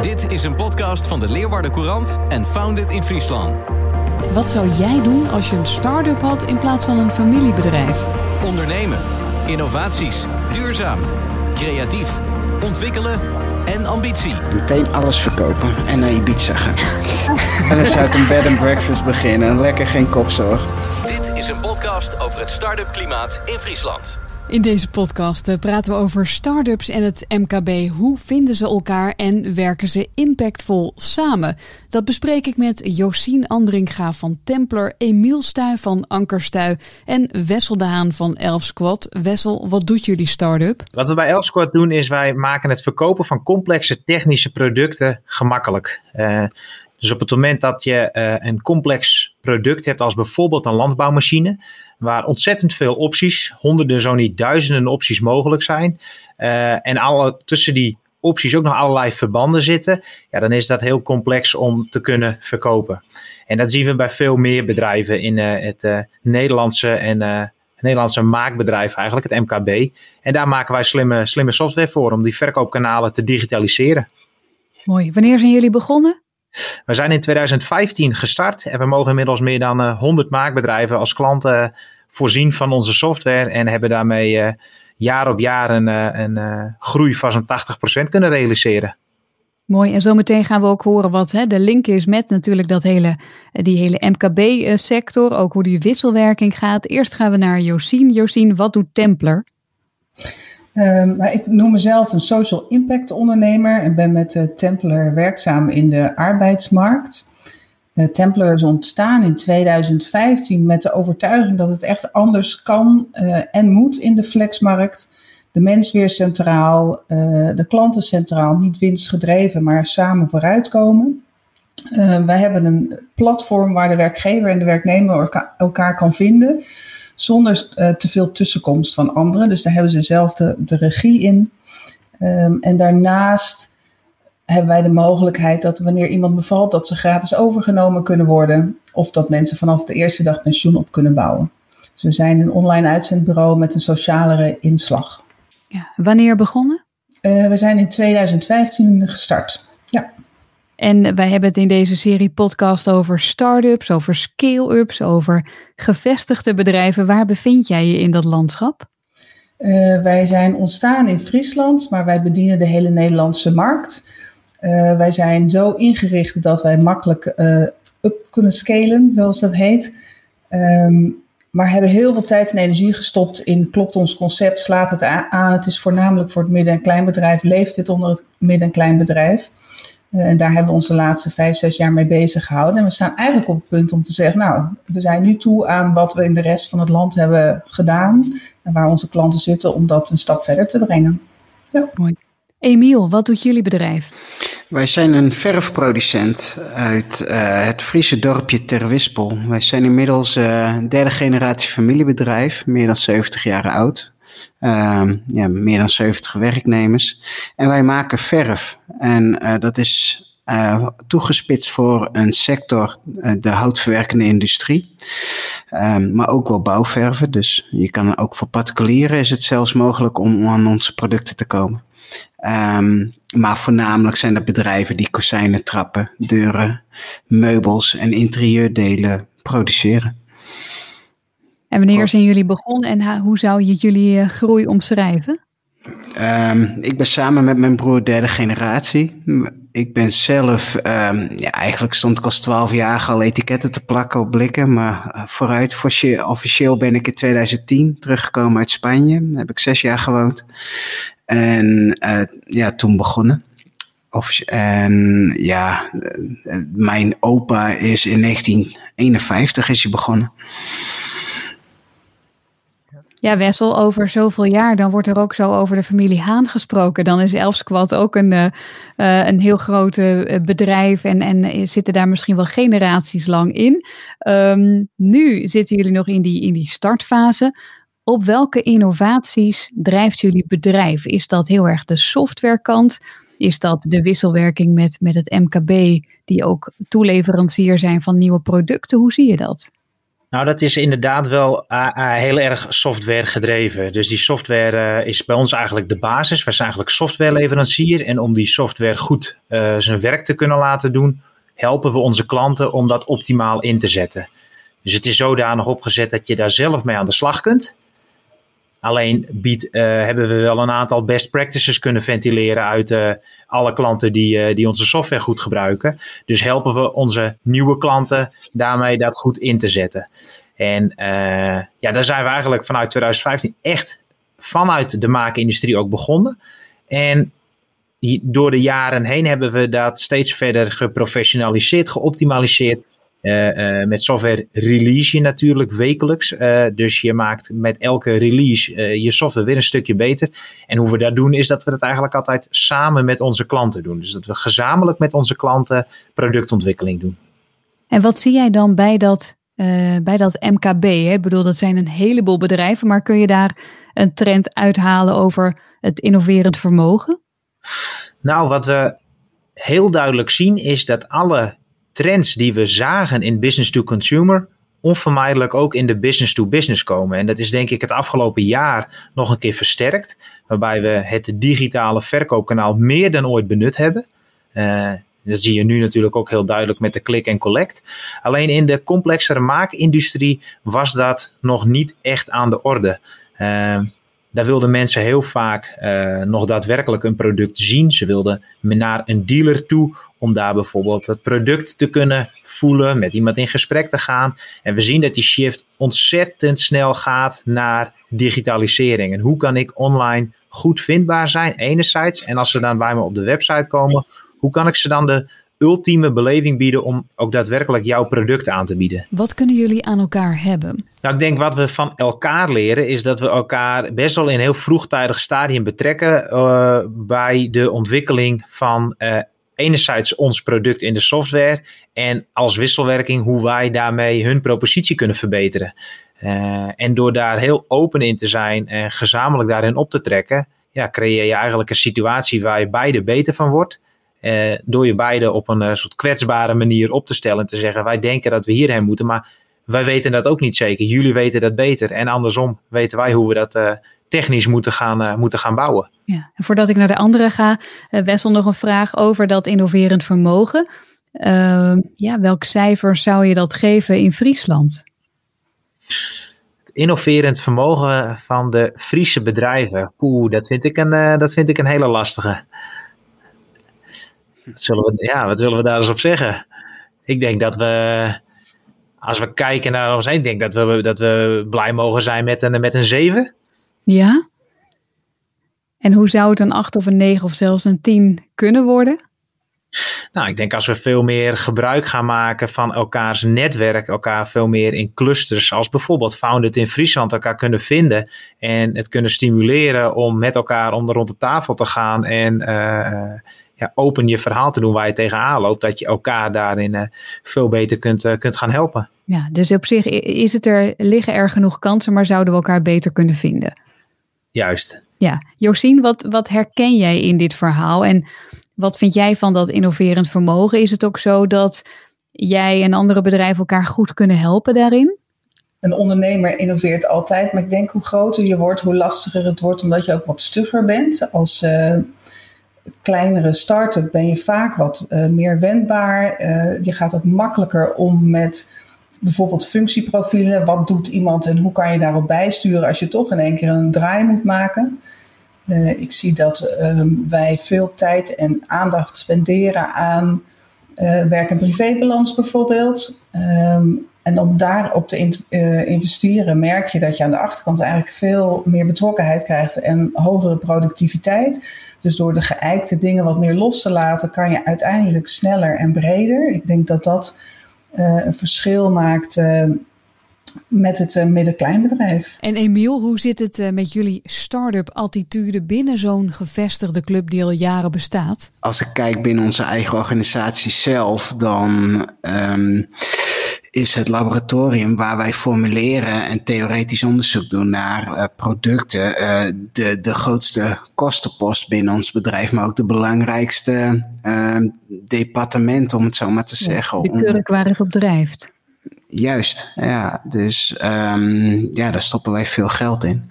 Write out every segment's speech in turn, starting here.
Dit is een podcast van de Leeuwarden Courant en Founded in Friesland. Wat zou jij doen als je een start-up had in plaats van een familiebedrijf? Ondernemen, innovaties, duurzaam, creatief, ontwikkelen en ambitie. Meteen alles verkopen en naar Ibiza gaan. en dan zou ik een bed and breakfast beginnen en lekker geen kopzorg. Dit is een podcast over het start-up klimaat in Friesland. In deze podcast eh, praten we over start-ups en het MKB. Hoe vinden ze elkaar en werken ze impactvol samen? Dat bespreek ik met Josien Andringa van Templer, Emiel Stuy van Ankerstuy en Wessel de Haan van Elf Squad. Wessel, wat doet jullie start-up? Wat we bij Elf Squad doen is wij maken het verkopen van complexe technische producten gemakkelijk. Uh, dus op het moment dat je uh, een complex product hebt, als bijvoorbeeld een landbouwmachine, waar ontzettend veel opties, honderden, zo niet duizenden opties mogelijk zijn, uh, en alle, tussen die opties ook nog allerlei verbanden zitten, ja, dan is dat heel complex om te kunnen verkopen. En dat zien we bij veel meer bedrijven in uh, het Nederlandse en Nederlandse maakbedrijf eigenlijk, het MKB. En daar maken wij slimme, slimme software voor om die verkoopkanalen te digitaliseren. Mooi. Wanneer zijn jullie begonnen? We zijn in 2015 gestart en we mogen inmiddels meer dan uh, 100 maakbedrijven als klanten voorzien van onze software en hebben daarmee uh, jaar op jaar een, een groei van zo'n 80% kunnen realiseren. Mooi, en zometeen gaan we ook horen wat hè, de link is met natuurlijk dat hele, die hele MKB-sector, ook hoe die wisselwerking gaat. Eerst gaan we naar Josien. Josien, wat doet Templer? Um, nou, ik noem mezelf een social impact ondernemer en ben met uh, Templar werkzaam in de arbeidsmarkt. Uh, Templar is ontstaan in 2015 met de overtuiging dat het echt anders kan uh, en moet in de flexmarkt. De mens weer centraal, de klanten centraal, niet winstgedreven, maar samen vooruitkomen. wij hebben een platform waar de werkgever en de werknemer elkaar kan vinden zonder uh, te veel tussenkomst van anderen. Dus daar hebben ze zelf de, de regie in. Um, en daarnaast hebben wij de mogelijkheid dat wanneer iemand bevalt, dat ze gratis overgenomen kunnen worden. Of dat mensen vanaf de eerste dag pensioen op kunnen bouwen. Dus we zijn een online uitzendbureau met een socialere inslag. Ja, wanneer begonnen? Uh, we zijn in 2015 gestart. En wij hebben het in deze serie podcast over start-ups, over scale-ups, over gevestigde bedrijven. Waar bevind jij je in dat landschap? Uh, wij zijn ontstaan in Friesland, maar wij bedienen de hele Nederlandse markt. Uh, wij zijn zo ingericht dat wij makkelijk uh, up kunnen scalen, zoals dat heet. Um, maar hebben heel veel tijd en energie gestopt in klopt ons concept, slaat het aan. Het is voornamelijk voor het midden- en kleinbedrijf, leeft dit onder het midden- en kleinbedrijf. Uh, en daar hebben we ons de laatste vijf, zes jaar mee bezig gehouden. En we staan eigenlijk op het punt om te zeggen, nou, we zijn nu toe aan wat we in de rest van het land hebben gedaan. En waar onze klanten zitten om dat een stap verder te brengen. Ja. Mooi. Emiel, wat doet jullie bedrijf? Wij zijn een verfproducent uit uh, het Friese dorpje Terwispel. Wij zijn inmiddels uh, derde generatie familiebedrijf, meer dan 70 jaar oud. Uh, ja, meer dan 70 werknemers. En wij maken verf. En uh, dat is uh, toegespitst voor een sector, uh, de houtverwerkende industrie. Um, maar ook wel bouwverven. Dus je kan ook voor particulieren is het zelfs mogelijk om aan onze producten te komen. Um, maar voornamelijk zijn dat bedrijven die kozijnen, trappen, deuren, meubels en interieurdelen produceren. En wanneer zijn jullie begonnen en hoe zou je jullie groei omschrijven? Um, ik ben samen met mijn broer derde generatie. Ik ben zelf, um, ja, eigenlijk stond ik als 12 jaar al etiketten te plakken op blikken. Maar vooruit, officieel ben ik in 2010 teruggekomen uit Spanje. Daar heb ik zes jaar gewoond. En uh, ja, toen begonnen. Of, en ja, mijn opa is in 1951 is hij begonnen. Ja, Wessel, over zoveel jaar, dan wordt er ook zo over de familie Haan gesproken. Dan is Elfsquad ook een, uh, een heel groot bedrijf en, en zitten daar misschien wel generaties lang in. Um, nu zitten jullie nog in die, in die startfase. Op welke innovaties drijft jullie bedrijf? Is dat heel erg de softwarekant? Is dat de wisselwerking met, met het MKB, die ook toeleverancier zijn van nieuwe producten? Hoe zie je dat? Nou, dat is inderdaad wel uh, uh, heel erg software gedreven. Dus die software uh, is bij ons eigenlijk de basis. Wij zijn eigenlijk softwareleverancier. En om die software goed zijn werk te kunnen laten doen, helpen we onze klanten om dat optimaal in te zetten. Dus het is zodanig opgezet dat je daar zelf mee aan de slag kunt. Alleen biedt, hebben we wel een aantal best practices kunnen ventileren uit alle klanten die, die onze software goed gebruiken. Dus helpen we onze nieuwe klanten daarmee dat goed in te zetten. En ja, daar zijn we eigenlijk vanuit 2015 echt vanuit de maakindustrie ook begonnen. En door de jaren heen hebben we dat steeds verder geprofessionaliseerd, geoptimaliseerd. Uh, uh, met software release je natuurlijk wekelijks. Uh, dus je maakt met elke release je software weer een stukje beter. En hoe we dat doen is dat we dat eigenlijk altijd samen met onze klanten doen. Dus dat we gezamenlijk met onze klanten productontwikkeling doen. En wat zie jij dan bij dat uh, bij dat MKB. Hè? Ik bedoel, dat zijn een heleboel bedrijven, maar kun je daar een trend uithalen over het innoverend vermogen? Nou, wat we heel duidelijk zien is dat alle trends die we zagen in business to consumer onvermijdelijk ook in de business to business komen. En dat is denk ik het afgelopen jaar nog een keer versterkt, waarbij we het digitale verkoopkanaal meer dan ooit benut hebben. Uh, dat zie je nu natuurlijk ook heel duidelijk met de click en collect. Alleen in de complexere maakindustrie was dat nog niet echt aan de orde. Uh, daar wilden mensen heel vaak uh, nog daadwerkelijk een product zien. Ze wilden naar een dealer toe om daar bijvoorbeeld het product te kunnen voelen, met iemand in gesprek te gaan. En we zien dat die shift ontzettend snel gaat naar digitalisering. En hoe kan ik online goed vindbaar zijn, enerzijds. En als ze dan bij me op de website komen, hoe kan ik ze dan de ultieme beleving bieden om ook daadwerkelijk jouw product aan te bieden. Wat kunnen jullie aan elkaar hebben? Nou, ik denk wat we van elkaar leren is dat we elkaar best wel in een heel vroegtijdig stadium betrekken uh, bij de ontwikkeling van uh, enerzijds ons product in de software en als wisselwerking hoe wij daarmee hun propositie kunnen verbeteren. Uh, en door daar heel open in te zijn en gezamenlijk daarin op te trekken, ja, creëer je eigenlijk een situatie waar je beide beter van wordt. Uh, door je beide op een uh, soort kwetsbare manier op te stellen. En te zeggen: wij denken dat we hierheen moeten, maar wij weten dat ook niet zeker. Jullie weten dat beter. En andersom weten wij hoe we dat uh, technisch moeten gaan, moeten gaan bouwen. Ja, en voordat ik naar de andere ga, Wessel nog een vraag over dat innoverend vermogen. Ehm, ja, welk cijfer zou je dat geven in Friesland? Het innoverend vermogen van de Friese bedrijven. Oeh, dat vind ik een, dat vind ik een hele lastige. Wat zullen we, ja, wat zullen we daar eens op zeggen? Ik denk dat we, als we kijken naar ons heen, ik denk dat we, dat we blij mogen zijn met een, met een 7. Ja? En hoe zou het een 8 of een 9 of zelfs een 10 kunnen worden? Nou, ik denk als we veel meer gebruik gaan maken van elkaars netwerk, elkaar veel meer in clusters, als bijvoorbeeld Founded in Friesland, elkaar kunnen vinden en het kunnen stimuleren om met elkaar om rond de tafel te gaan en uh, ja, open je verhaal te doen waar je tegenaan loopt, dat je elkaar daarin uh, veel beter kunt, uh, kunt gaan helpen. Ja, dus op zich is het er, liggen er genoeg kansen, maar zouden we elkaar beter kunnen vinden. Juist. Ja, Josien, wat, wat herken jij in dit verhaal en wat vind jij van dat innoverend vermogen? Is het ook zo dat jij en andere bedrijven elkaar goed kunnen helpen daarin? Een ondernemer innoveert altijd, maar ik denk hoe groter je wordt, hoe lastiger het wordt, omdat je ook wat stugger bent als... Uh, kleinere start-up ben je vaak wat uh, meer wendbaar. Uh, je gaat ook makkelijker om met bijvoorbeeld functieprofielen. Wat doet iemand en hoe kan je daarop bijsturen als je toch in één keer een draai moet maken? Uh, ik zie dat um, wij veel tijd en aandacht spenderen aan werk- en privébalans bijvoorbeeld. Um, en om daarop te in, investeren, merk je dat je aan de achterkant eigenlijk veel meer betrokkenheid krijgt en hogere productiviteit. Dus door de geëikte dingen wat meer los te laten, kan je uiteindelijk sneller en breder. Ik denk dat dat uh, een verschil maakt uh, met het uh, midden-kleinbedrijf. En Emiel, hoe zit het uh, met jullie start-up attitude binnen zo'n gevestigde club die al jaren bestaat? Als ik kijk binnen onze eigen organisatie zelf, dan um, is het laboratorium waar wij formuleren en theoretisch onderzoek doen naar uh, producten de, de grootste kostenpost binnen ons bedrijf, maar ook de belangrijkste departement, om het zo maar te zeggen. De kurk waar het op drijft. Juist, ja. Dus um, ja, daar stoppen wij veel geld in.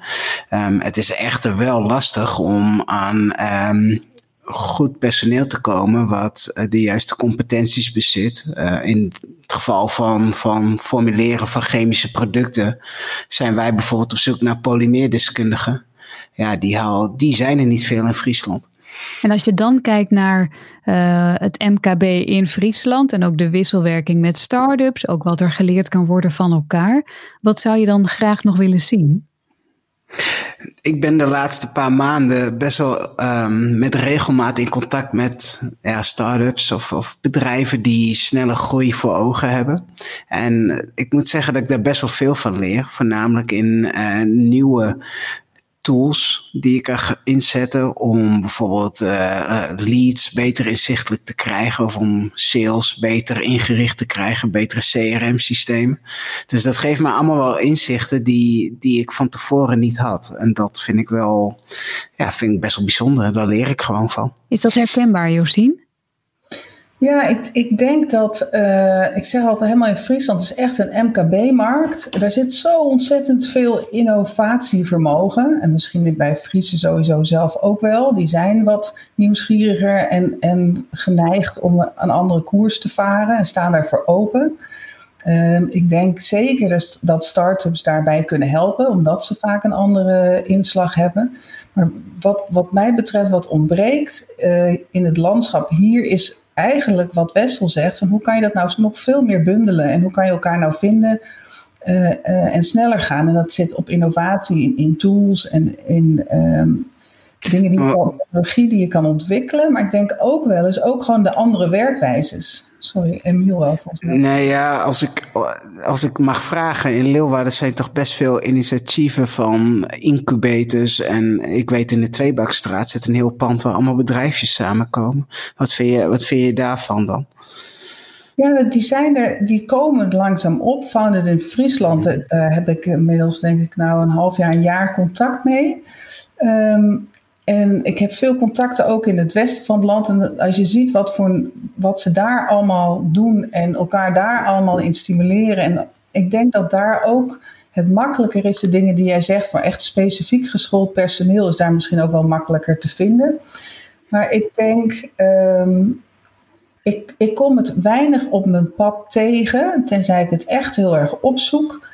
Um, het is echter wel lastig om aan um, goed personeel te komen wat uh, de juiste competenties bezit. Uh, in het geval van, van formuleren van chemische producten zijn wij bijvoorbeeld op zoek naar polymeerdeskundigen. Ja, die, haal, die zijn er niet veel in Friesland. En als je dan kijkt naar uh, het MKB in Friesland en ook de wisselwerking met start-ups, ook wat er geleerd kan worden van elkaar, wat zou je dan graag nog willen zien? Ik ben de laatste paar maanden best wel um, met regelmaat in contact met ja, start-ups of, of, bedrijven die snelle groei voor ogen hebben. En ik moet zeggen dat ik daar best wel veel van leer, voornamelijk in uh, nieuwe tools die ik kan inzetten om bijvoorbeeld uh, leads beter inzichtelijk te krijgen of om sales beter ingericht te krijgen, betere CRM-systemen. Dus dat geeft me allemaal wel inzichten die, die ik van tevoren niet had. En dat vind ik wel, ja, vind ik best wel bijzonder. Daar leer ik gewoon van. Is dat herkenbaar, Josien? Ja, ik, ik denk dat, uh, ik zeg altijd helemaal in Friesland, is echt een MKB-markt. Daar zit zo ontzettend veel innovatievermogen. En misschien bij Friesen sowieso zelf ook wel. Die zijn wat nieuwsgieriger en, en geneigd om een andere koers te varen en staan daarvoor open. Uh, ik denk zeker dat, dat start-ups daarbij kunnen helpen, omdat ze vaak een andere inslag hebben. Maar wat, wat mij betreft, wat ontbreekt uh, in het landschap hier is eigenlijk wat Wessel zegt, van hoe kan je dat nou nog veel meer bundelen en hoe kan je elkaar nou vinden uh, uh, en sneller gaan. En dat zit op innovatie in, in tools en in um, dingen die oh. technologie die je kan ontwikkelen. Maar ik denk ook wel eens ook gewoon de andere werkwijzes. Sorry, Emiel wel. Nee, ja, als ik, als ik mag vragen, in Leeuwarden zijn toch best veel initiatieven van incubators. En ik weet in de Tweebakstraat zit een heel pand waar allemaal bedrijfjes samenkomen. Wat vind je, wat vind je daarvan dan? Ja, die, zijn er, die komen langzaam op. Founded in Friesland, daar uh, heb ik inmiddels denk ik nou een half jaar, een jaar contact mee. Um, en ik heb veel contacten ook in het westen van het land. En als je ziet wat, voor, wat ze daar allemaal doen en elkaar daar allemaal in stimuleren. En ik denk dat daar ook het makkelijker is, de dingen die jij zegt, voor echt specifiek geschoold personeel, is daar misschien ook wel makkelijker te vinden. Maar ik denk, um, ik, ik kom het weinig op mijn pad tegen, tenzij ik het echt heel erg opzoek.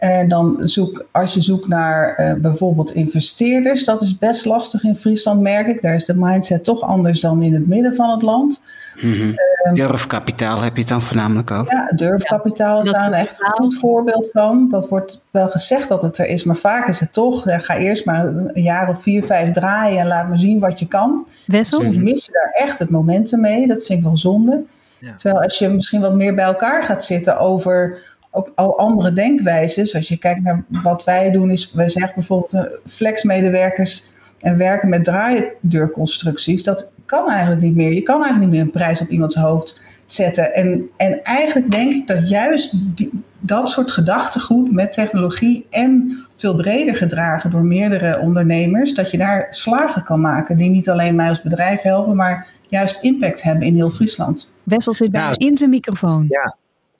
En dan zoek, als je zoekt naar uh, bijvoorbeeld investeerders, dat is best lastig in Friesland, merk ik. Daar is de mindset toch anders dan in het midden van het land. Mm -hmm. uh, durfkapitaal heb je het dan voornamelijk ook? Ja, durfkapitaal is daar een echt een goed voorbeeld van. Dat wordt wel gezegd dat het er is, maar vaak is het toch. Ja, ga eerst maar een jaar of vier, vijf draaien en laat me zien wat je kan. Wessel? Soms mis je daar echt het momentum mee. Dat vind ik wel zonde. Ja. Terwijl als je misschien wat meer bij elkaar gaat zitten over ook al andere denkwijzes. Als je kijkt naar wat wij doen, is wij zeggen bijvoorbeeld uh, flexmedewerkers en werken met draaideurconstructies. Dat kan eigenlijk niet meer. Je kan eigenlijk niet meer een prijs op iemands hoofd zetten. En, en eigenlijk denk ik dat juist die, dat soort gedachtegoed met technologie en veel breder gedragen door meerdere ondernemers, dat je daar slagen kan maken die niet alleen mij als bedrijf helpen, maar juist impact hebben in heel Friesland. Wessel zit bijna ja. in zijn microfoon. Ja,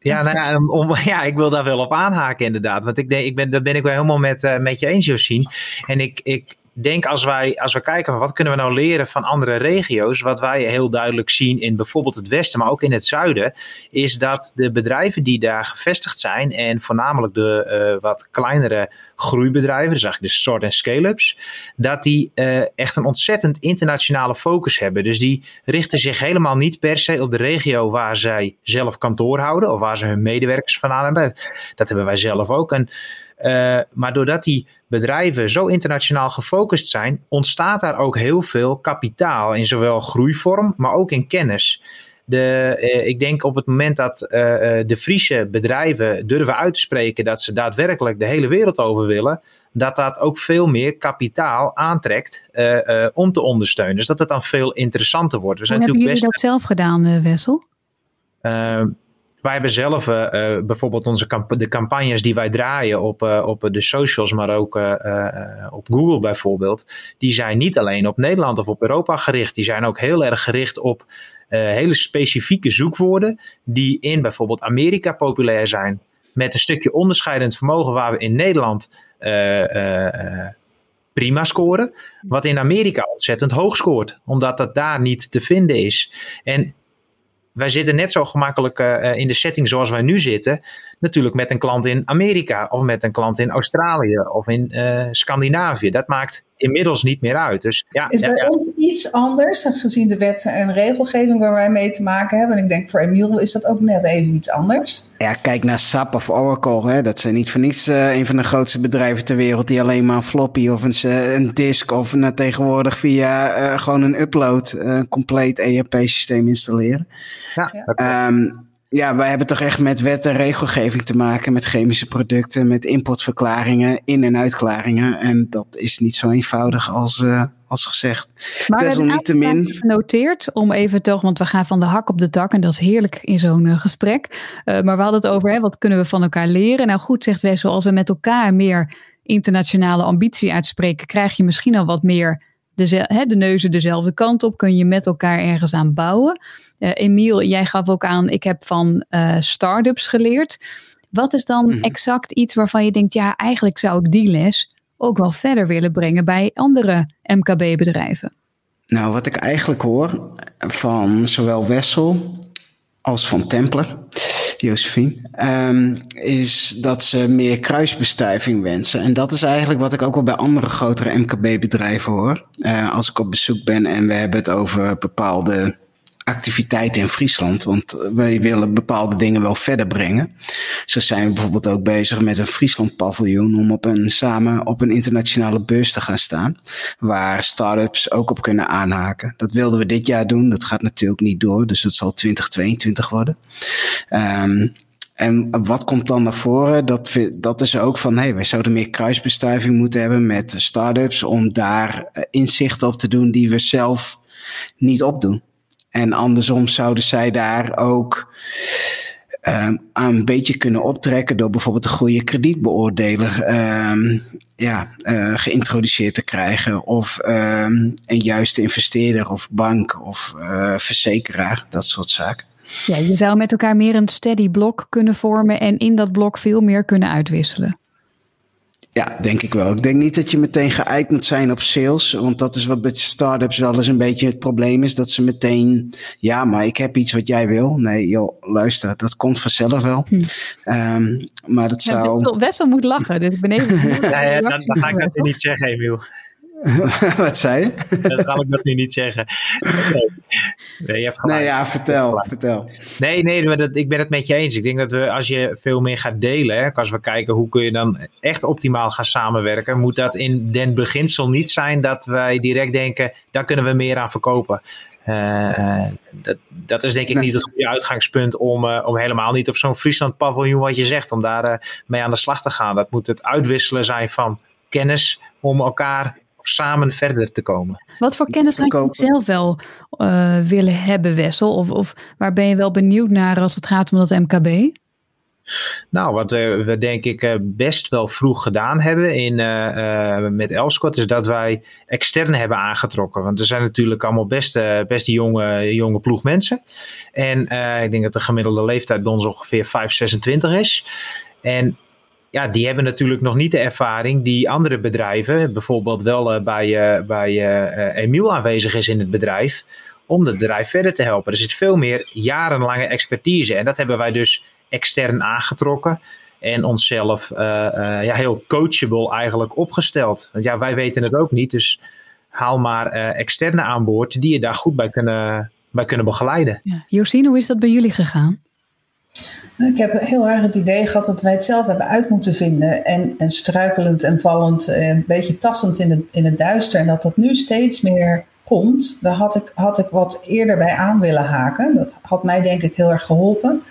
ja, nou ja, om, ja, ik wil daar wel op aanhaken inderdaad. Want ik, denk, ik ben, daar ben ik wel helemaal met, uh, met je eens, Josien. En ik, ik denk als wij als we kijken van wat kunnen we nou leren van andere regio's, wat wij heel duidelijk zien in bijvoorbeeld het westen, maar ook in het zuiden, is dat de bedrijven die daar gevestigd zijn en voornamelijk de uh, wat kleinere groeibedrijven, dus eigenlijk de soort en scale-ups, dat die uh, echt een ontzettend internationale focus hebben. Dus die richten zich helemaal niet per se op de regio waar zij zelf kantoor houden of waar ze hun medewerkers vandaan hebben. Dat hebben wij zelf ook. En uh, maar doordat die bedrijven zo internationaal gefocust zijn, ontstaat daar ook heel veel kapitaal in zowel groeivorm, maar ook in kennis. de, ik denk op het moment dat de Friese bedrijven durven uit te spreken dat ze daadwerkelijk de hele wereld over willen, dat dat ook veel meer kapitaal aantrekt om te ondersteunen. Dus dat het dan veel interessanter wordt. We zijn hebben jullie best, dat zelf gedaan, Wessel? Wij hebben zelf uh, bijvoorbeeld onze de campagnes die wij draaien op, uh, op de socials, maar ook op Google bijvoorbeeld. Die zijn niet alleen op Nederland of op Europa gericht. Die zijn ook heel erg gericht op hele specifieke zoekwoorden die in bijvoorbeeld Amerika populair zijn. Met een stukje onderscheidend vermogen waar we in Nederland prima scoren. Wat in Amerika ontzettend hoog scoort. Omdat dat daar niet te vinden is. En wij zitten net zo gemakkelijk uh, in de setting zoals wij nu zitten. Natuurlijk met een klant in Amerika of met een klant in Australië of in uh, Scandinavië. Dat maakt inmiddels niet meer uit. Dus, ja, is bij ons iets anders, gezien de wet en regelgeving waar wij mee te maken hebben. En ik denk voor Emiel is dat ook net even iets anders. Ja, kijk naar SAP of Oracle. Hè. Dat zijn niet voor niets uh, een van de grootste bedrijven ter wereld die alleen maar een floppy of een, uh, een disk of uh, tegenwoordig via uh, gewoon een upload een compleet ERP-systeem installeren. Ja, um, ja, wij hebben toch echt met wet en regelgeving te maken, met chemische producten, met importverklaringen, in- en uitklaringen. En dat is niet zo eenvoudig als, uh, als gezegd. Maar Desalniettemin. Genoteerd om even toch, want we gaan van de hak op de dak en dat is heerlijk in zo'n uh, gesprek. Uh, maar we hadden het over, hè, wat kunnen we van elkaar leren? Nou goed, zegt Wessel, als we met elkaar meer internationale ambitie uitspreken, krijg je misschien al wat meer de, de neuzen dezelfde kant op, kun je met elkaar ergens aan bouwen. Uh, Emiel, jij gaf ook aan, ik heb van uh, start-ups geleerd. Wat is dan mhm. exact iets waarvan je denkt, ja, eigenlijk zou ik die les ook wel verder willen brengen bij andere MKB-bedrijven? Nou, wat ik eigenlijk hoor van zowel Wessel als van Templer, Josephine, um, is dat ze meer kruisbestuiving wensen. En dat is eigenlijk wat ik ook wel bij andere grotere MKB-bedrijven hoor. Uh, als ik op bezoek ben en we hebben het over bepaalde activiteiten in Friesland. Want wij willen bepaalde dingen wel verder brengen. Zo zijn we bijvoorbeeld ook bezig met een Friesland paviljoen om op een, samen op een internationale beurs te gaan staan. Waar start-ups ook op kunnen aanhaken. Dat wilden we dit jaar doen. Dat gaat natuurlijk niet door. Dus dat zal 2022 worden. Um, en wat komt dan naar voren? Dat, dat is ook van, hey, wij zouden meer kruisbestuiving moeten hebben met start-ups om daar eh, inzichten op te doen die we zelf niet opdoen. En andersom zouden zij daar ook um, aan een beetje kunnen optrekken door bijvoorbeeld een goede kredietbeoordeler um, ja, uh, geïntroduceerd te krijgen. Of um, een juiste investeerder of bank of uh, verzekeraar, dat soort zaken. Ja, je zou met elkaar meer een steady blok kunnen vormen en in dat blok veel meer kunnen uitwisselen. Ja, denk ik wel. Ik denk niet dat je meteen geëikt moet zijn op sales. Want dat is wat bij startups wel eens een beetje het probleem is. Dat ze meteen, ja, maar ik heb iets wat jij wil. Nee, joh, luister, dat komt vanzelf wel. Hm. Um, maar dat zou... Ja, best wel moet lachen. Dus beneden. ja, ja, dan, dan ga ik dat niet zeggen, Emiel. Wat zei je? Dat ga ik dat nu niet zeggen. Nee, nee je hebt gelijk. Nee, ja, vertel, vertel. Nee, nee, dat, ik ben het met je eens. Ik denk dat we, als je veel meer gaat delen, hè, als we kijken hoe kun je dan echt optimaal gaan samenwerken, moet dat in den beginsel niet zijn dat wij direct denken, daar kunnen we meer aan verkopen. Uh, dat, dat is denk ik niet het goede uitgangspunt om, uh, om helemaal niet op zo'n Friesland paviljoen wat je zegt, om daar uh, mee aan de slag te gaan. Dat moet het uitwisselen zijn van kennis om elkaar samen verder te komen. Wat voor kennis had je zelf wel uh, willen hebben, Wessel? Of, of waar ben je wel benieuwd naar als het gaat om dat MKB? Nou, wat uh, we denk ik uh, best wel vroeg gedaan hebben in, uh, met Elskot, is dat wij externe hebben aangetrokken. Want er zijn natuurlijk allemaal best, best jonge, jonge ploeg mensen. En ik denk dat de gemiddelde leeftijd bij ons ongeveer 5, 26 is. En ja, die hebben natuurlijk nog niet de ervaring die andere bedrijven, bijvoorbeeld wel uh, bij, uh, bij uh, Emiel aanwezig is in het bedrijf, om het bedrijf verder te helpen. Er zit veel meer jarenlange expertise en dat hebben wij dus extern aangetrokken en onszelf ja, heel coachable eigenlijk opgesteld. Want ja, wij weten het ook niet, dus haal maar externe aan boord die je daar goed bij kunnen, bij kunnen begeleiden. Ja. Hoe is dat bij jullie gegaan? Ik heb heel erg het idee gehad dat wij het zelf hebben uit moeten vinden. En, en struikelend en vallend, en een beetje tastend in het, in het duister. En dat dat nu steeds meer komt. Daar had ik, had ik wat eerder bij aan willen haken. Dat had mij denk ik heel erg geholpen.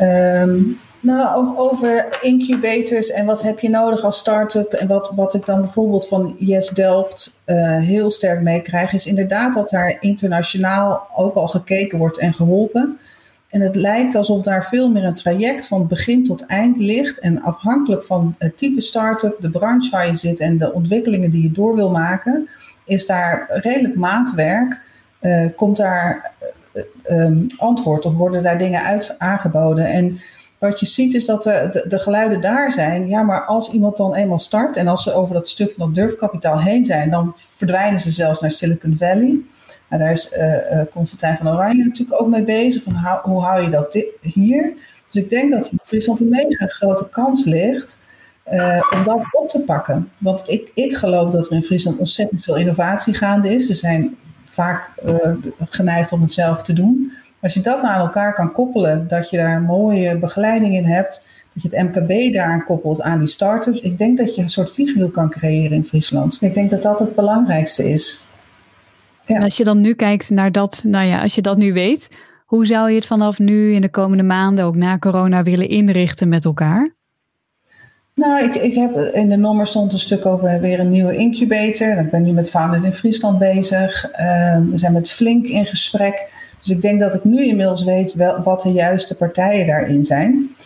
Um, nou, over incubators en wat heb je nodig als start-up. En wat, wat ik dan bijvoorbeeld van Yes Delft uh, heel sterk meekrijg, is inderdaad dat daar internationaal ook al gekeken wordt en geholpen. En het lijkt alsof daar veel meer een traject van begin tot eind ligt. En afhankelijk van het type start-up, de branche waar je zit en de ontwikkelingen die je door wil maken, is daar redelijk maatwerk. Uh, komt daar uh, um, antwoord of worden daar dingen uit aangeboden. En wat je ziet is dat de, de, de, geluiden daar zijn. Ja, maar als iemand dan eenmaal start en als ze over dat stuk van dat durfkapitaal heen zijn, dan verdwijnen ze zelfs naar Silicon Valley. Nou, daar is uh, Constantijn van Oranje natuurlijk ook mee bezig. Van hoe hou je dat hier? Dus ik denk dat in Friesland een mega grote kans ligt uh, om dat op te pakken. Want ik, ik geloof dat er in Friesland ontzettend veel innovatie gaande is. Ze zijn vaak geneigd om het zelf te doen. Als je dat naar aan elkaar kan koppelen, dat je daar mooie begeleiding in hebt, dat je het MKB daaraan koppelt aan die start-ups. Ik denk dat je een soort vliegwiel kan creëren in Friesland. Ik denk dat dat het belangrijkste is. Ja. En als je dan nu kijkt naar dat, nou ja, als je dat nu weet, hoe zou je het vanaf nu in de komende maanden, ook na corona, willen inrichten met elkaar? Nou, ik, ik heb in de nummer stond een stuk over weer een nieuwe incubator. Ik ben nu met Founded in Friesland bezig. Uh, we zijn met Flink in gesprek. Dus ik denk dat ik nu inmiddels weet wel, wat de juiste partijen daarin zijn.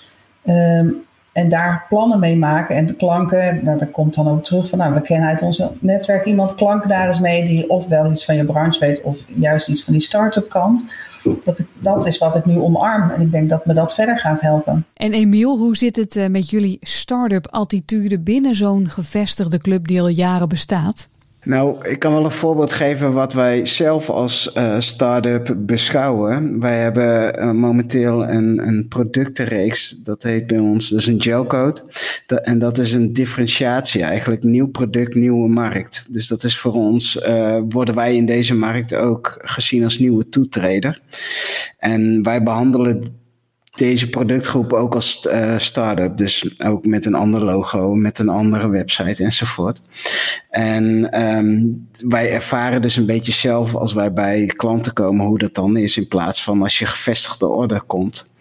Um, en daar plannen mee maken. En de klanken, nou, dat komt dan ook terug van, nou, we kennen uit ons netwerk iemand, klank daar eens mee, die ofwel iets van je branche weet, of juist iets van die start-up kant. Dat, dat is wat ik nu omarm. En ik denk dat me dat verder gaat helpen. En Emiel, hoe zit het eh, met jullie start-up attitude binnen zo'n gevestigde club die al jaren bestaat? Nou, ik kan wel een voorbeeld geven wat wij zelf als uh, start-up beschouwen. Wij hebben uh, momenteel een, een productenreeks, dat heet bij ons, is een gelcode. En dat is een differentiatie eigenlijk, nieuw product, nieuwe markt. Dus dat is voor ons, uh, worden wij in deze markt ook gezien als nieuwe toetreder. En wij behandelen deze productgroep ook als uh, start-up. Dus ook met een ander logo, met een andere website enzovoort. En um, wij ervaren dus een beetje zelf als wij bij klanten komen hoe dat dan is. In plaats van als je gevestigde order komt.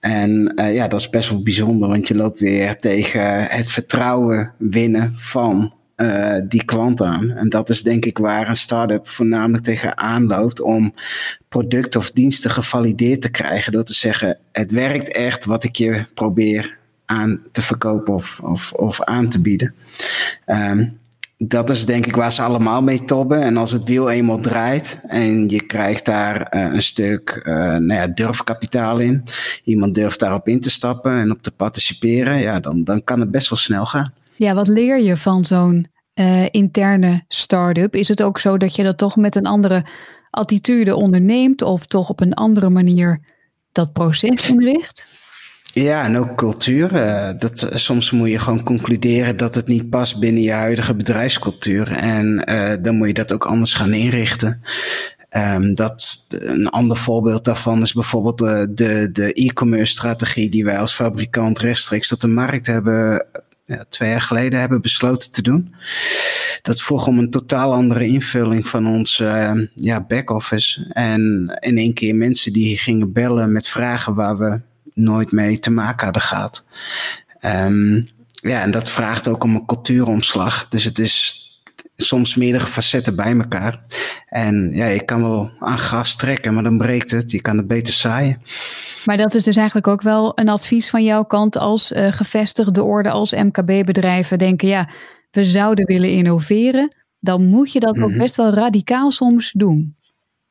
En uh, ja, dat is best wel bijzonder, want je loopt weer tegen het vertrouwen winnen van uh, die klant aan. En dat is denk ik waar een start-up voornamelijk tegenaan loopt om producten of diensten gevalideerd te krijgen. Door te zeggen, het werkt echt wat ik je probeer aan te verkopen of, of, of aan te bieden. Um, dat is denk ik waar ze allemaal mee tobben. En als het wiel eenmaal draait en je krijgt daar uh, een stuk uh, nou ja, durfkapitaal in. Iemand durft daarop in te stappen en op te participeren. Ja, dan, dan kan het best wel snel gaan. Ja, wat leer je van zo'n uh, interne start-up? Is het ook zo dat je dat toch met een andere attitude onderneemt of toch op een andere manier dat proces inricht? Ja, en ook cultuur. Uh, dat, soms moet je gewoon concluderen dat het niet past binnen je huidige bedrijfscultuur. En dan moet je dat ook anders gaan inrichten. Um, dat, een ander voorbeeld daarvan is bijvoorbeeld de, de, de e-commerce strategie die wij als fabrikant rechtstreeks tot de markt hebben twee jaar geleden hebben besloten te doen. Dat vroeg om een totaal andere invulling van ons uh, ja, back-office. En in één keer mensen die gingen bellen met vragen waar we nooit mee te maken hadden gehad. Um, ja, en dat vraagt ook om een cultuuromslag. Dus het is soms meerdere facetten bij elkaar. En ja, je kan wel aan gas trekken, maar dan breekt het. Je kan het beter saaien. Maar dat is dus eigenlijk ook wel een advies van jouw kant als uh, gevestigde orde, als MKB-bedrijven denken, ja, we zouden willen innoveren. Dan moet je dat mm -hmm. ook mhm. best wel radicaal soms doen.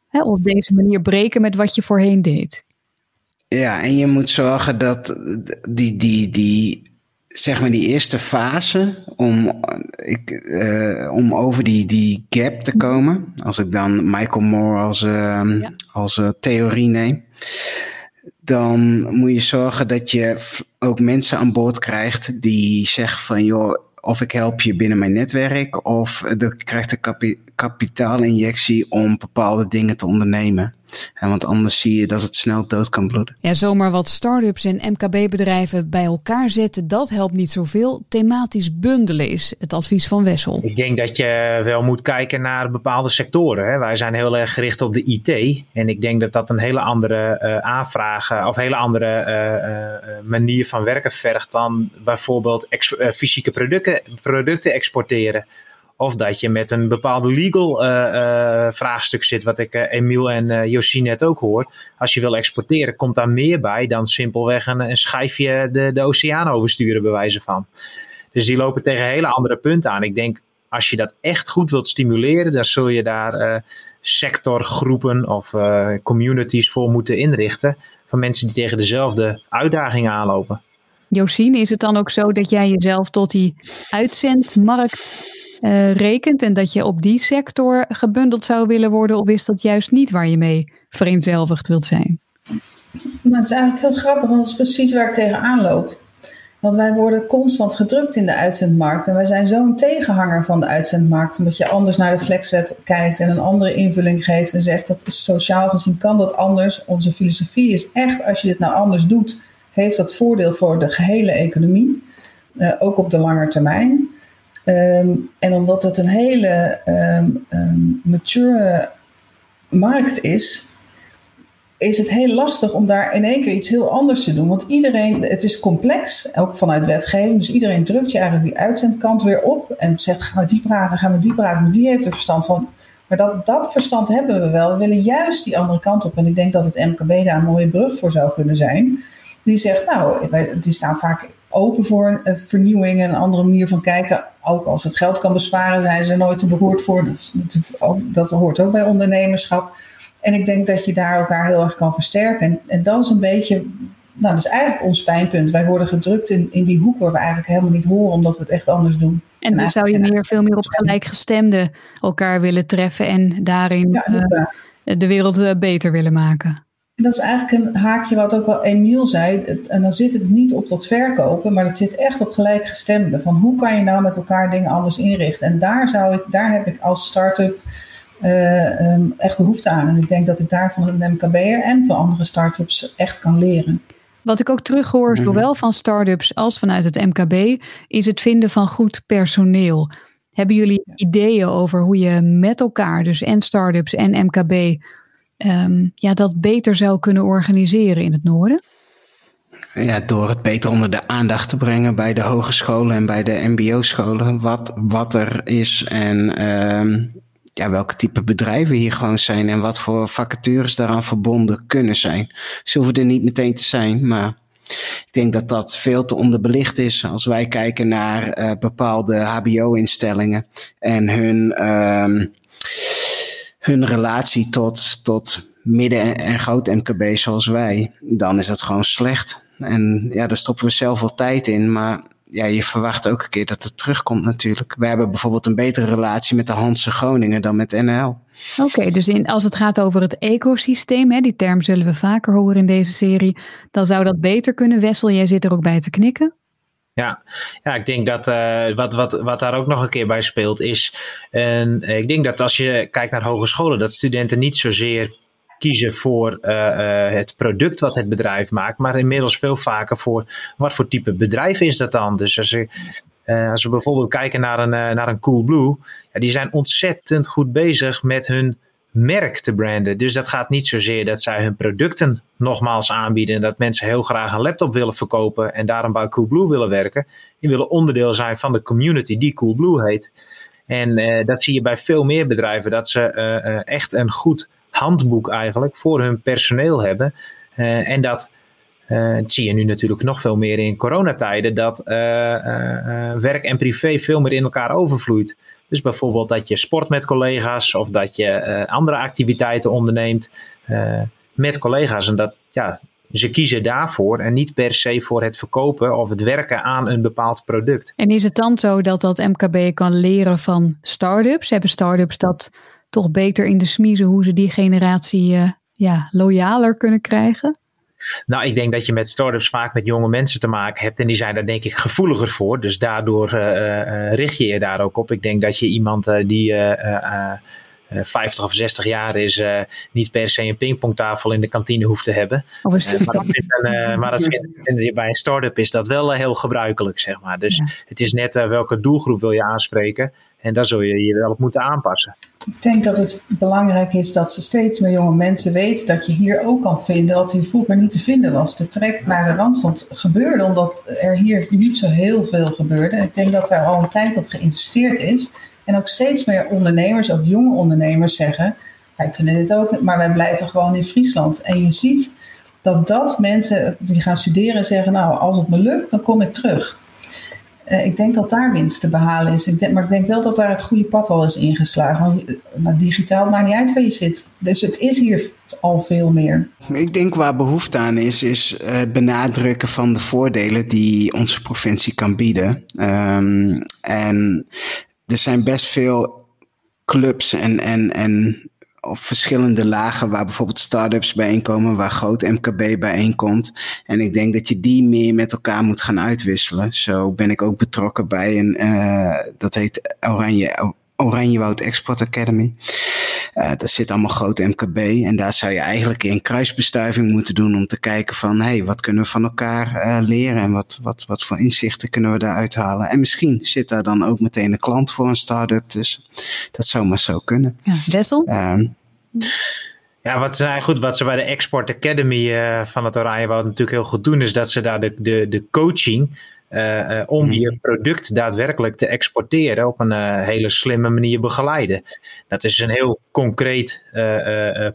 Hè, op deze manier breken met wat je voorheen deed. Ja, en je moet zorgen dat die, die, die zeg maar die eerste fase om, ik, uh, om over die, die gap te komen. Als ik dan Michael Moore als, uh, ja. als uh, theorie neem. Dan moet je zorgen dat je ook mensen aan boord krijgt die zeggen van joh, of ik help je binnen mijn netwerk, of je krijgt een kapi kapitaalinjectie om bepaalde dingen te ondernemen. En want anders zie je dat het snel dood kan bloeden. Ja, zomaar wat start-ups en MKB-bedrijven bij elkaar zetten, dat helpt niet zoveel. Thematisch bundelen is het advies van Wessel. Ik denk dat je wel moet kijken naar bepaalde sectoren. Hè. Wij zijn heel erg gericht op de IT. En ik denk dat dat een hele andere uh, aanvragen of hele andere uh, uh, manier van werken vergt dan bijvoorbeeld fysieke producten, producten exporteren. Of dat je met een bepaalde legal uh, uh, vraagstuk zit, wat ik uh, Emiel en Josien net ook hoor. Als je wil exporteren, komt daar meer bij dan simpelweg een, schijfje de, de oceaan oversturen, bij wijze van. Dus die lopen tegen hele andere punten aan. Ik denk, als je dat echt goed wilt stimuleren, dan zul je daar sectorgroepen of communities voor moeten inrichten. Van mensen die tegen dezelfde uitdagingen aanlopen. Josien, is het dan ook zo dat jij jezelf tot die uitzendmarkt uh, rekent en dat je op die sector gebundeld zou willen worden, of is dat juist niet waar je mee vereenzelvigd wilt zijn? Nou, het is eigenlijk heel grappig, want dat is precies waar ik tegenaan loop. Want wij worden constant gedrukt in de uitzendmarkt. En wij zijn zo'n tegenhanger van de uitzendmarkt. Omdat je anders naar de flexwet kijkt en een andere invulling geeft. En zegt dat sociaal gezien kan dat anders. Onze filosofie is echt, als je dit nou anders doet, heeft dat voordeel voor de gehele economie. Uh, ook op de lange termijn. Um, en omdat het een hele um, um, mature markt is, is het heel lastig om daar in één keer iets heel anders te doen. Want iedereen, het is complex, ook vanuit wetgeving. Dus iedereen drukt je eigenlijk die uitzendkant weer op en zegt: gaan we die praten, gaan we die praten. Maar die heeft er verstand van. Maar dat, dat verstand hebben we wel. We willen juist die andere kant op. En ik denk dat het MKB daar een mooie brug voor zou kunnen zijn. Die zegt, nou, die staan vaak open voor een vernieuwing en een andere manier van kijken. Ook als het geld kan besparen, zijn ze nooit te behoord voor. Dat, ook, dat hoort ook bij ondernemerschap. En ik denk dat je daar elkaar heel erg kan versterken. En, en dat is een beetje, nou, dat is eigenlijk ons pijnpunt. Wij worden gedrukt in, in die hoek waar we eigenlijk helemaal niet horen, omdat we het echt anders doen. En dan zou je meer, veel meer op gelijkgestemden elkaar willen treffen en daarin ja, uh, de wereld eh, beter willen maken. En dat is eigenlijk een haakje wat ook wel Emiel zei. En dan zit het niet op dat verkopen, maar het zit echt op gelijkgestemde. Van hoe kan je nou met elkaar dingen anders inrichten? En daar, zou ik, daar heb ik als start-up uh, um, echt behoefte aan. En ik denk dat ik daar van een MKB'er en van andere start-ups echt kan leren. Wat ik ook terughoor, mhm. zowel van start-ups als vanuit het MKB, is het vinden van goed personeel. Hebben jullie ideeën over hoe je met elkaar, dus en start-ups en MKB, um, ja, dat beter zou kunnen organiseren in het noorden? Ja, door het beter onder de aandacht te brengen bij de hogescholen en bij de MBO-scholen. Wat, wat er is en um, ja, welke type bedrijven hier gewoon zijn en wat voor vacatures daaraan verbonden kunnen zijn. Ze hoeven er niet meteen te zijn, maar ik denk dat dat veel te onderbelicht is als wij kijken naar uh, bepaalde HBO-instellingen en hun. Um, hun relatie tot, tot midden- en groot MKB zoals wij, dan is dat gewoon slecht. En ja, daar stoppen we zelf wel tijd in, maar ja, je verwacht ook een keer dat het terugkomt natuurlijk. We hebben bijvoorbeeld een betere relatie met de Hanse Groningen dan met NL. Oké, dus in, als het gaat over het ecosysteem, hè, die term zullen we vaker horen in deze serie, dan zou dat beter kunnen. Wessel, jij zit er ook bij te knikken. Ja, ja ik denk dat uh, wat, wat, wat daar ook nog een keer bij speelt is. En ik denk dat als je kijkt naar hogescholen, dat studenten niet zozeer kiezen voor uh, het product wat het bedrijf maakt, maar inmiddels veel vaker voor wat voor type bedrijf is dat dan. Dus als, je, als we bijvoorbeeld kijken naar een, naar een Coolblue, ja, die zijn ontzettend goed bezig met hun merk te branden. Dus dat gaat niet zozeer dat zij hun producten nogmaals aanbieden. En dat mensen heel graag een laptop willen verkopen en daarom bij Coolblue willen werken. Die willen onderdeel zijn van de community die Coolblue heet. En uh, dat zie je bij veel meer bedrijven, dat ze uh, uh, echt een goed handboek eigenlijk voor hun personeel hebben. en dat zie je nu natuurlijk nog veel meer in coronatijden, dat werk en privé veel meer in elkaar overvloeit. Dus bijvoorbeeld dat je sport met collega's of dat je uh, andere activiteiten onderneemt uh, met collega's. En dat ja, ze kiezen daarvoor en niet per se voor het verkopen of het werken aan een bepaald product. En is het dan zo dat dat MKB kan leren van start-ups? Hebben start-ups dat toch beter in de smiezen hoe ze die generatie uh, ja, loyaler kunnen krijgen? Nou, ik denk dat je met startups vaak met jonge mensen te maken hebt. En die zijn daar denk ik gevoeliger voor. Dus daardoor uh, uh, richt je je daar ook op. Ik denk dat je iemand die 50 of 60 jaar is, niet per se een pingpongtafel in de kantine hoeft te hebben. maar dat, een, maar dat vindt, bij een start-up is dat wel heel gebruikelijk, zeg maar. Dus het is net welke doelgroep wil je aanspreken. En daar zul je je wel op moeten aanpassen. Ik denk dat het belangrijk is dat ze steeds meer jonge mensen weten dat je hier ook kan vinden wat hier vroeger niet te vinden was. De trek naar de Randstad gebeurde omdat er hier niet zo heel veel gebeurde. Ik denk dat er al een tijd op geïnvesteerd is. En ook steeds meer ondernemers, ook jonge ondernemers, zeggen: wij kunnen dit ook, maar wij blijven gewoon in Friesland. En je ziet dat dat mensen die gaan studeren zeggen: nou, als het me lukt, dan kom ik terug. Uh, ik denk dat daar winst te behalen is. Ik denk, maar ik denk wel dat daar het goede pad al is ingeslagen. Want nou, digitaal maakt niet uit waar je zit. Dus het is hier al veel meer. Ik denk waar behoefte aan is, is het benadrukken van de voordelen die onze provincie kan bieden. Um, en er zijn best veel clubs en, en, en op verschillende lagen waar bijvoorbeeld start-ups bijeenkomen, waar groot MKB bijeenkomt. En ik denk dat je die meer met elkaar moet gaan uitwisselen. Zo ben ik ook betrokken bij een, uh, dat heet Oranje, Oranjewoud Export Academy. Uh, dat zit allemaal groot MKB en daar zou je eigenlijk een kruisbestuiving moeten doen om te kijken van, hé, hey, wat kunnen we van elkaar uh, leren en wat, wat, wat voor inzichten kunnen we daaruit halen. En misschien zit daar dan ook meteen een klant voor een start-up, dus dat zou maar zo kunnen. Ja, Wessel? Uh, ja, wat, ze, goed, wat ze bij de Export Academy uh, van het Oranjewoud natuurlijk heel goed doen, is dat ze daar de, de, de coaching om je product daadwerkelijk te exporteren op een uh, hele slimme manier begeleiden. Dat is een heel concreet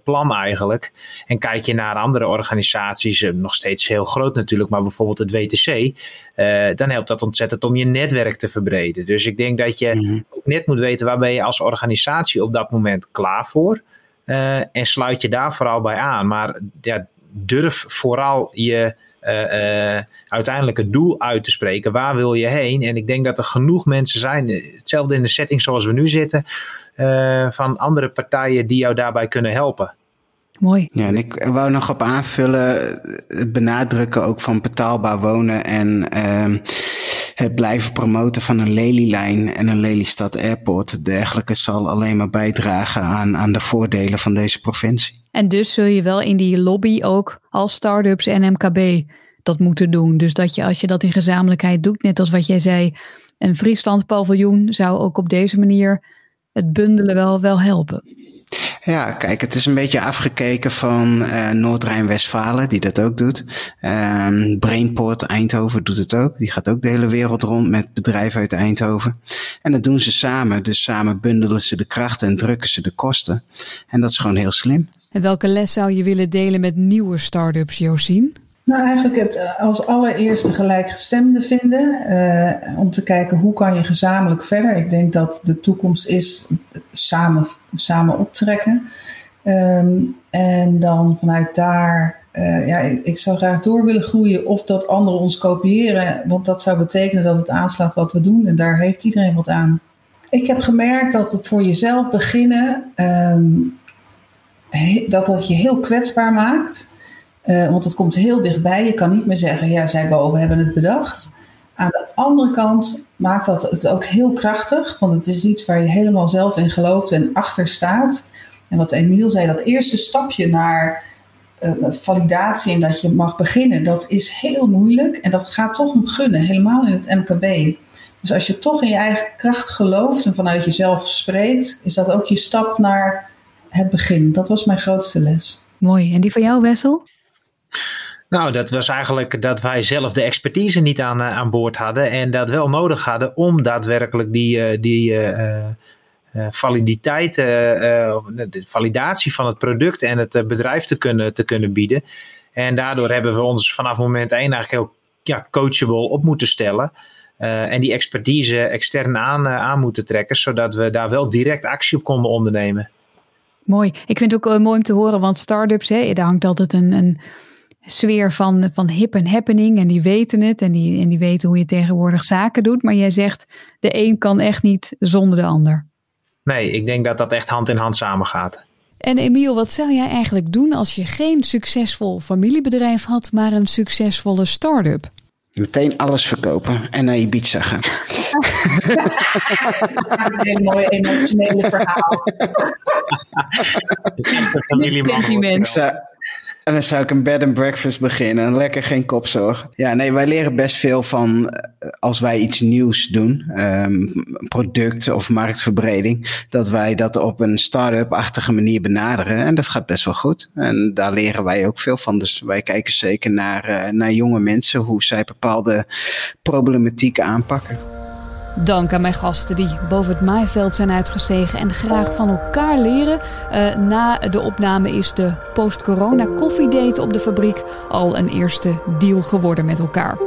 plan eigenlijk. En kijk je naar andere organisaties, nog steeds heel groot natuurlijk, maar bijvoorbeeld het WTC, dan helpt dat ontzettend om je netwerk te verbreden. Dus ik denk dat je mm-hmm. ook net moet weten waar ben je als organisatie op dat moment klaar voor. en sluit je daar vooral bij aan. Maar ja, durf vooral je uh, uiteindelijk het doel uit te spreken. Waar wil je heen? En ik denk dat er genoeg mensen zijn, hetzelfde in de setting zoals we nu zitten, uh, van andere partijen die jou daarbij kunnen helpen. Mooi. Ja, en ik wou nog op aanvullen, het benadrukken ook van betaalbaar wonen en uh, het blijven promoten van een Lelylijn en een Lelystad Airport. Dergelijke zal alleen maar bijdragen aan, aan de voordelen van deze provincie. En dus zul je wel in die lobby ook als start-ups en MKB dat moeten doen. Dus dat je als je dat in gezamenlijkheid doet, net als wat jij zei, een Friesland paviljoen zou ook op deze manier het bundelen wel, wel helpen. Ja, kijk, het is een beetje afgekeken van uh, Noord-Rijn-Westfalen, die dat ook doet. Um, Brainport Eindhoven doet het ook. Die gaat ook de hele wereld rond met bedrijven uit Eindhoven. En dat doen ze samen. Dus samen bundelen ze de krachten en drukken ze de kosten. En dat is gewoon heel slim. En welke les zou je willen delen met nieuwe start-ups, Josien? Nou, eigenlijk het eh, als allereerste gelijkgestemde vinden. Uh, om te kijken hoe kan je gezamenlijk verder. Ik denk dat de toekomst is samen, samen optrekken. Um, en dan vanuit daar, uh, ja, ik, zou graag door willen groeien. Of dat anderen ons kopiëren. Want dat zou betekenen dat het aanslaat wat we doen. En daar heeft iedereen wat aan. Ik heb gemerkt dat het voor jezelf beginnen, um, dat dat je heel kwetsbaar maakt. Uh, want het komt heel dichtbij. Je kan niet meer zeggen, ja, zij boven hebben het bedacht. Aan de andere kant maakt dat het ook heel krachtig, want het is iets waar je helemaal zelf in gelooft en achter staat. En wat Emiel zei, dat eerste stapje naar uh, validatie en dat je mag beginnen, dat is heel moeilijk en dat gaat toch om gunnen, helemaal in het MKB. Dus als je toch in je eigen kracht gelooft en vanuit jezelf spreekt, is dat ook je stap naar het begin. Dat was mijn grootste les. Mooi. En die van jou, Wessel? Nou, dat was eigenlijk dat wij zelf de expertise niet aan, uh, aan boord hadden en dat wel nodig hadden om daadwerkelijk die, uh, die uh, validiteit, validatie van het product en het bedrijf te kunnen, te kunnen bieden. En daardoor hebben we ons vanaf moment één eigenlijk heel ja, coachable op moeten stellen. en die expertise extern aan, aan moeten trekken, zodat we daar wel direct actie op konden ondernemen. Mooi. Ik vind het ook mooi om te horen, want start-ups, hè, daar hangt altijd een, een sfeer van, van hip en happening. En die weten het en die, en die weten hoe je tegenwoordig zaken doet. Maar jij zegt, de een kan echt niet zonder de ander. Nee, ik denk dat dat echt hand in hand samengaat. En Emiel, wat zou jij eigenlijk doen als je geen succesvol familiebedrijf had, maar een succesvolle start-up? Meteen alles verkopen en naar Ibiza gaan. een hele mooie emotionele verhaal. En dan zou ik een bed and breakfast beginnen. En lekker geen kopzorg. Ja, nee, wij leren best veel van eh, als wij iets nieuws doen. Um, product of marktverbreding. Dat wij dat op een start-up-achtige manier benaderen. En dat gaat best wel goed. En daar leren wij ook veel van. Dus wij kijken zeker naar, uh, naar jonge mensen. Hoe zij bepaalde problematieken aanpakken. Dank aan mijn gasten die boven het maaiveld zijn uitgestegen en graag van elkaar leren. Uh, na de opname is de post-corona koffiedate op de fabriek al een eerste deal geworden met elkaar.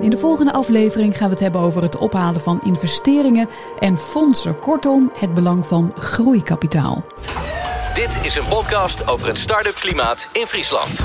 In de volgende aflevering gaan we het hebben over het ophalen van investeringen en fondsen. Kortom, het belang van groeikapitaal. Dit is een podcast over het start-up klimaat in Friesland.